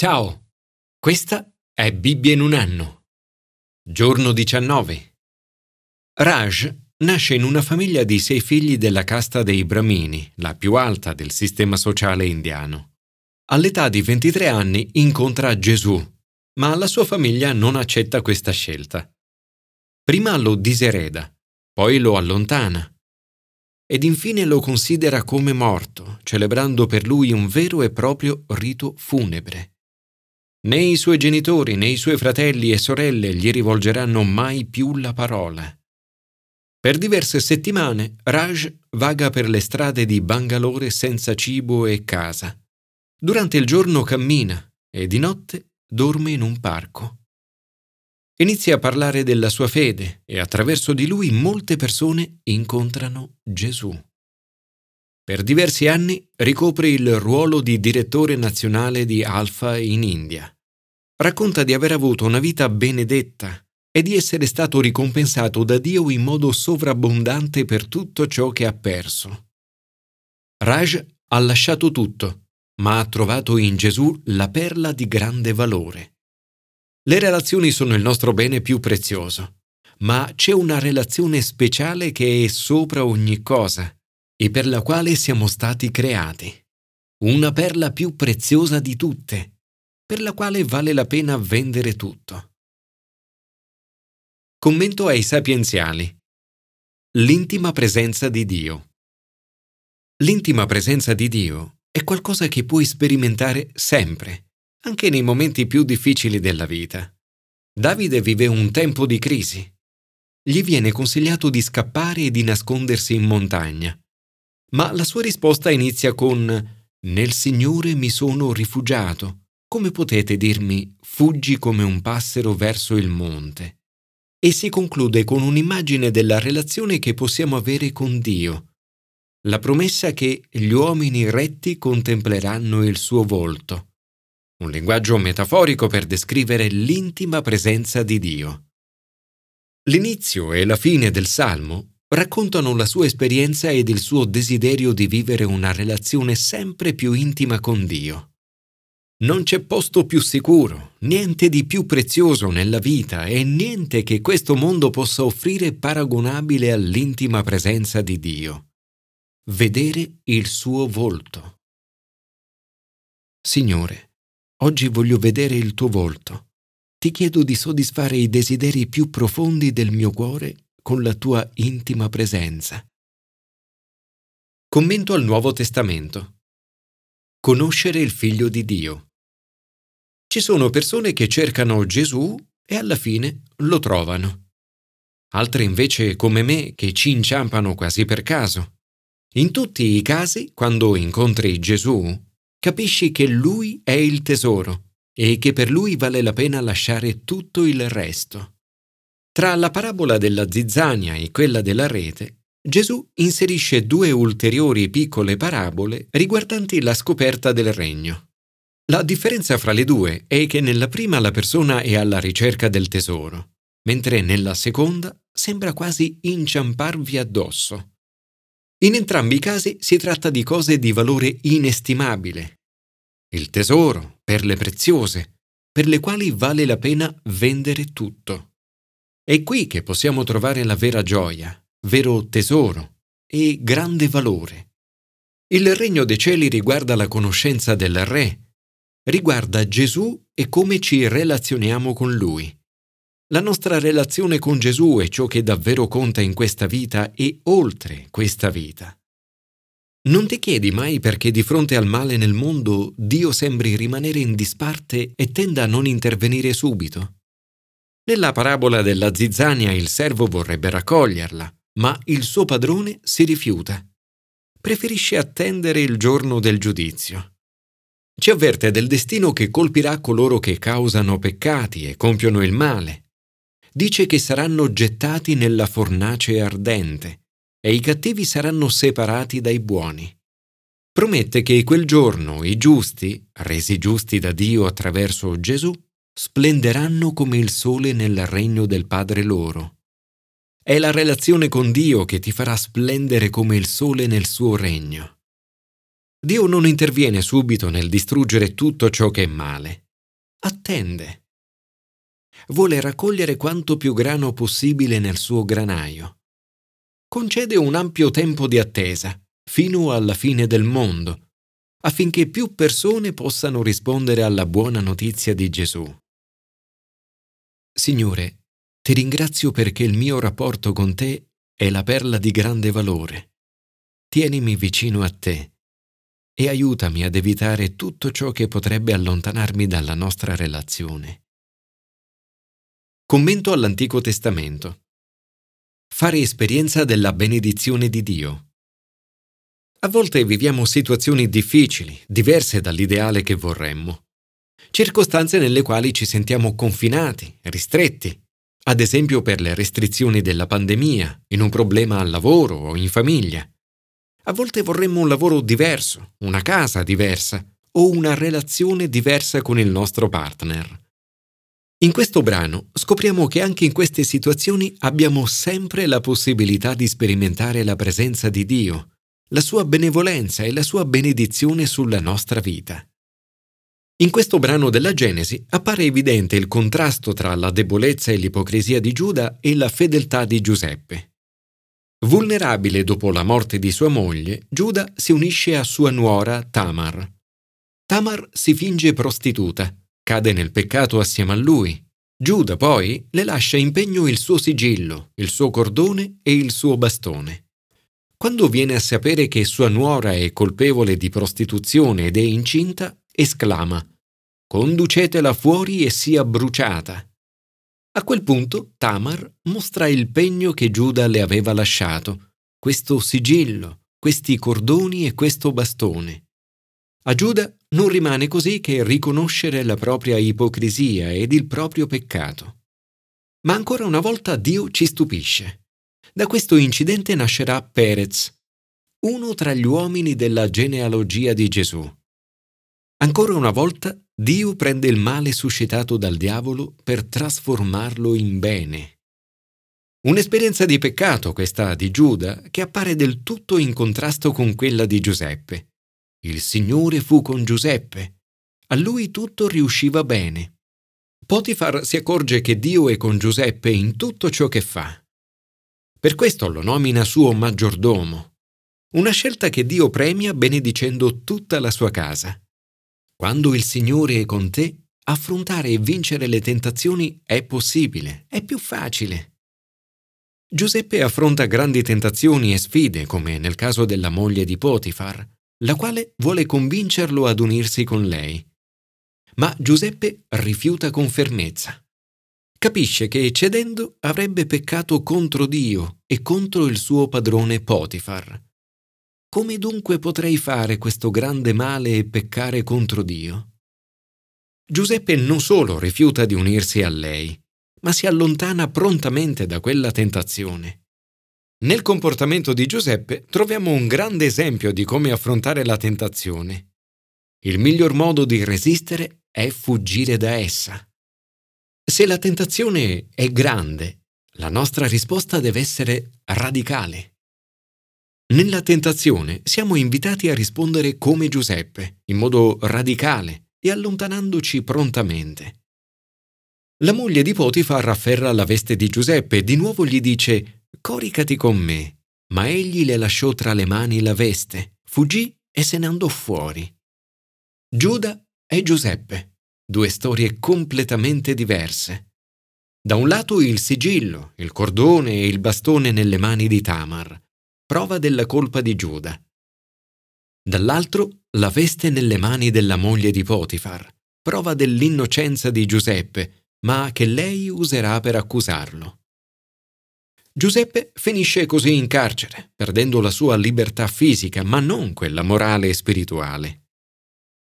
Ciao, questa è Bibbia in un anno. Giorno 19. Raj nasce in una famiglia di sei figli della casta dei Brahmini, la più alta del sistema sociale indiano. All'età di 23 anni incontra Gesù, ma la sua famiglia non accetta questa scelta. Prima lo disereda, poi lo allontana ed infine lo considera come morto, celebrando per lui un vero e proprio rito funebre. Né i suoi genitori né i suoi fratelli e sorelle gli rivolgeranno mai più la parola. Per diverse settimane Raj vaga per le strade di Bangalore senza cibo e casa. Durante il giorno cammina e di notte dorme in un parco. Inizia a parlare della sua fede e attraverso di lui molte persone incontrano Gesù. Per diversi anni ricopre il ruolo di direttore nazionale di Alfa in India. Racconta di aver avuto una vita benedetta e di essere stato ricompensato da Dio in modo sovrabbondante per tutto ciò che ha perso. Raj ha lasciato tutto, ma ha trovato in Gesù la perla di grande valore. Le relazioni sono il nostro bene più prezioso, ma c'è una relazione speciale che è sopra ogni cosa e per la quale siamo stati creati. Una perla più preziosa di tutte, per la quale vale la pena vendere tutto. Commento ai sapienziali. L'intima presenza di Dio. L'intima presenza di Dio è qualcosa che puoi sperimentare sempre anche nei momenti più difficili della vita. Davide vive un tempo di crisi. Gli viene consigliato di scappare e di nascondersi in montagna. Ma la sua risposta inizia con Nel Signore mi sono rifugiato. Come potete dirmi fuggi come un passero verso il monte? E si conclude con un'immagine della relazione che possiamo avere con Dio. La promessa che gli uomini retti contempleranno il suo volto un linguaggio metaforico per descrivere l'intima presenza di Dio. L'inizio e la fine del Salmo raccontano la sua esperienza ed il suo desiderio di vivere una relazione sempre più intima con Dio. Non c'è posto più sicuro, niente di più prezioso nella vita e niente che questo mondo possa offrire paragonabile all'intima presenza di Dio. Vedere il suo volto. Signore, Oggi voglio vedere il tuo volto. Ti chiedo di soddisfare i desideri più profondi del mio cuore con la tua intima presenza. Commento al Nuovo Testamento. Conoscere il Figlio di Dio. Ci sono persone che cercano Gesù e alla fine lo trovano. Altre invece, come me, che ci inciampano quasi per caso. In tutti i casi, quando incontri Gesù, capisci che lui è il tesoro e che per lui vale la pena lasciare tutto il resto. Tra la parabola della zizzania e quella della rete, Gesù inserisce due ulteriori piccole parabole riguardanti la scoperta del regno. La differenza fra le due è che nella prima la persona è alla ricerca del tesoro, mentre nella seconda sembra quasi inciamparvi addosso. In entrambi i casi si tratta di cose di valore inestimabile. Il tesoro, perle preziose, per le quali vale la pena vendere tutto. È qui che possiamo trovare la vera gioia, vero tesoro e grande valore. Il regno dei cieli riguarda la conoscenza del Re, riguarda Gesù e come ci relazioniamo con Lui. La nostra relazione con Gesù è ciò che davvero conta in questa vita e oltre questa vita. Non ti chiedi mai perché di fronte al male nel mondo Dio sembri rimanere in disparte e tenda a non intervenire subito? Nella parabola della zizzania il servo vorrebbe raccoglierla, ma il suo padrone si rifiuta. Preferisce attendere il giorno del giudizio. Ci avverte del destino che colpirà coloro che causano peccati e compiono il male dice che saranno gettati nella fornace ardente e i cattivi saranno separati dai buoni. Promette che quel giorno i giusti, resi giusti da Dio attraverso Gesù, splenderanno come il sole nel regno del Padre loro. È la relazione con Dio che ti farà splendere come il sole nel suo regno. Dio non interviene subito nel distruggere tutto ciò che è male, attende. Vuole raccogliere quanto più grano possibile nel suo granaio. Concede un ampio tempo di attesa, fino alla fine del mondo, affinché più persone possano rispondere alla buona notizia di Gesù. Signore, ti ringrazio perché il mio rapporto con te è la perla di grande valore. Tienimi vicino a te e aiutami ad evitare tutto ciò che potrebbe allontanarmi dalla nostra relazione. Commento all'Antico Testamento. Fare esperienza della benedizione di Dio. A volte viviamo situazioni difficili, diverse dall'ideale che vorremmo. Circostanze nelle quali ci sentiamo confinati, ristretti, ad esempio per le restrizioni della pandemia, in un problema al lavoro o in famiglia. A volte vorremmo un lavoro diverso, una casa diversa o una relazione diversa con il nostro partner. In questo brano scopriamo che anche in queste situazioni abbiamo sempre la possibilità di sperimentare la presenza di Dio, la sua benevolenza e la sua benedizione sulla nostra vita. In questo brano della Genesi appare evidente il contrasto tra la debolezza e l'ipocrisia di Giuda e la fedeltà di Giuseppe. Vulnerabile dopo la morte di sua moglie, Giuda si unisce a sua nuora Tamar. Tamar si finge prostituta, cade nel peccato assieme a lui. Giuda poi le lascia in pegno il suo sigillo, il suo cordone e il suo bastone. Quando viene a sapere che sua nuora è colpevole di prostituzione ed è incinta, esclama Conducetela fuori e sia bruciata. A quel punto Tamar mostra il pegno che Giuda le aveva lasciato, questo sigillo, questi cordoni e questo bastone. A Giuda non rimane così che riconoscere la propria ipocrisia ed il proprio peccato. Ma ancora una volta Dio ci stupisce. Da questo incidente nascerà Perez, uno tra gli uomini della genealogia di Gesù. Ancora una volta Dio prende il male suscitato dal diavolo per trasformarlo in bene. Un'esperienza di peccato questa di Giuda che appare del tutto in contrasto con quella di Giuseppe. Il Signore fu con Giuseppe. A lui tutto riusciva bene. Potifar si accorge che Dio è con Giuseppe in tutto ciò che fa. Per questo lo nomina suo maggiordomo. Una scelta che Dio premia benedicendo tutta la sua casa. Quando il Signore è con te, affrontare e vincere le tentazioni è possibile, è più facile. Giuseppe affronta grandi tentazioni e sfide, come nel caso della moglie di Potifar, la quale vuole convincerlo ad unirsi con lei. Ma Giuseppe rifiuta con fermezza. Capisce che cedendo avrebbe peccato contro Dio e contro il suo padrone Potifar. Come dunque potrei fare questo grande male e peccare contro Dio? Giuseppe non solo rifiuta di unirsi a lei, ma si allontana prontamente da quella tentazione. Nel comportamento di Giuseppe troviamo un grande esempio di come affrontare la tentazione. Il miglior modo di resistere è fuggire da essa. Se la tentazione è grande, la nostra risposta deve essere radicale. Nella tentazione siamo invitati a rispondere come Giuseppe, in modo radicale e allontanandoci prontamente. La moglie di Potifar afferra la veste di Giuseppe e di nuovo gli dice Coricati con me. Ma egli le lasciò tra le mani la veste, fuggì e se ne andò fuori. Giuda e Giuseppe, due storie completamente diverse. Da un lato il sigillo, il cordone e il bastone nelle mani di Tamar, prova della colpa di Giuda. Dall'altro la veste nelle mani della moglie di Potifar, prova dell'innocenza di Giuseppe, ma che lei userà per accusarlo. Giuseppe finisce così in carcere, perdendo la sua libertà fisica, ma non quella morale e spirituale.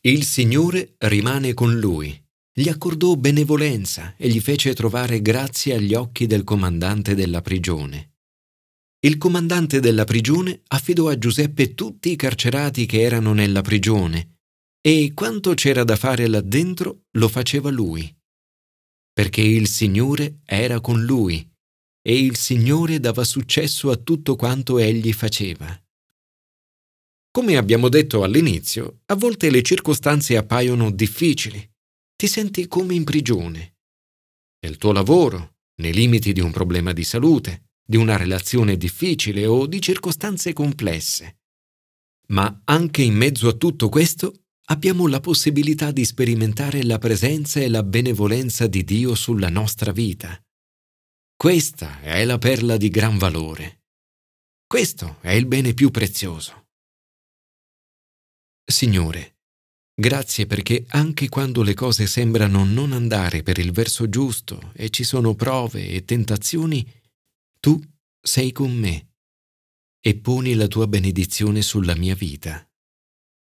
Il Signore rimane con lui, gli accordò benevolenza e gli fece trovare grazia agli occhi del comandante della prigione. Il comandante della prigione affidò a Giuseppe tutti i carcerati che erano nella prigione e quanto c'era da fare là dentro lo faceva lui. Perché il Signore era con lui e il Signore dava successo a tutto quanto egli faceva. Come abbiamo detto all'inizio, a volte le circostanze appaiono difficili. ti senti come in prigione. Nel tuo lavoro, nei limiti di un problema di salute, di una relazione difficile o di circostanze complesse. Ma anche in mezzo a tutto questo abbiamo la possibilità di sperimentare la presenza e la benevolenza di Dio sulla nostra vita. Questa è la perla di gran valore. Questo è il bene più prezioso. Signore, Grazie perché anche quando le cose sembrano non andare per il verso giusto e ci sono prove e tentazioni, tu sei con me e poni la tua benedizione sulla mia vita.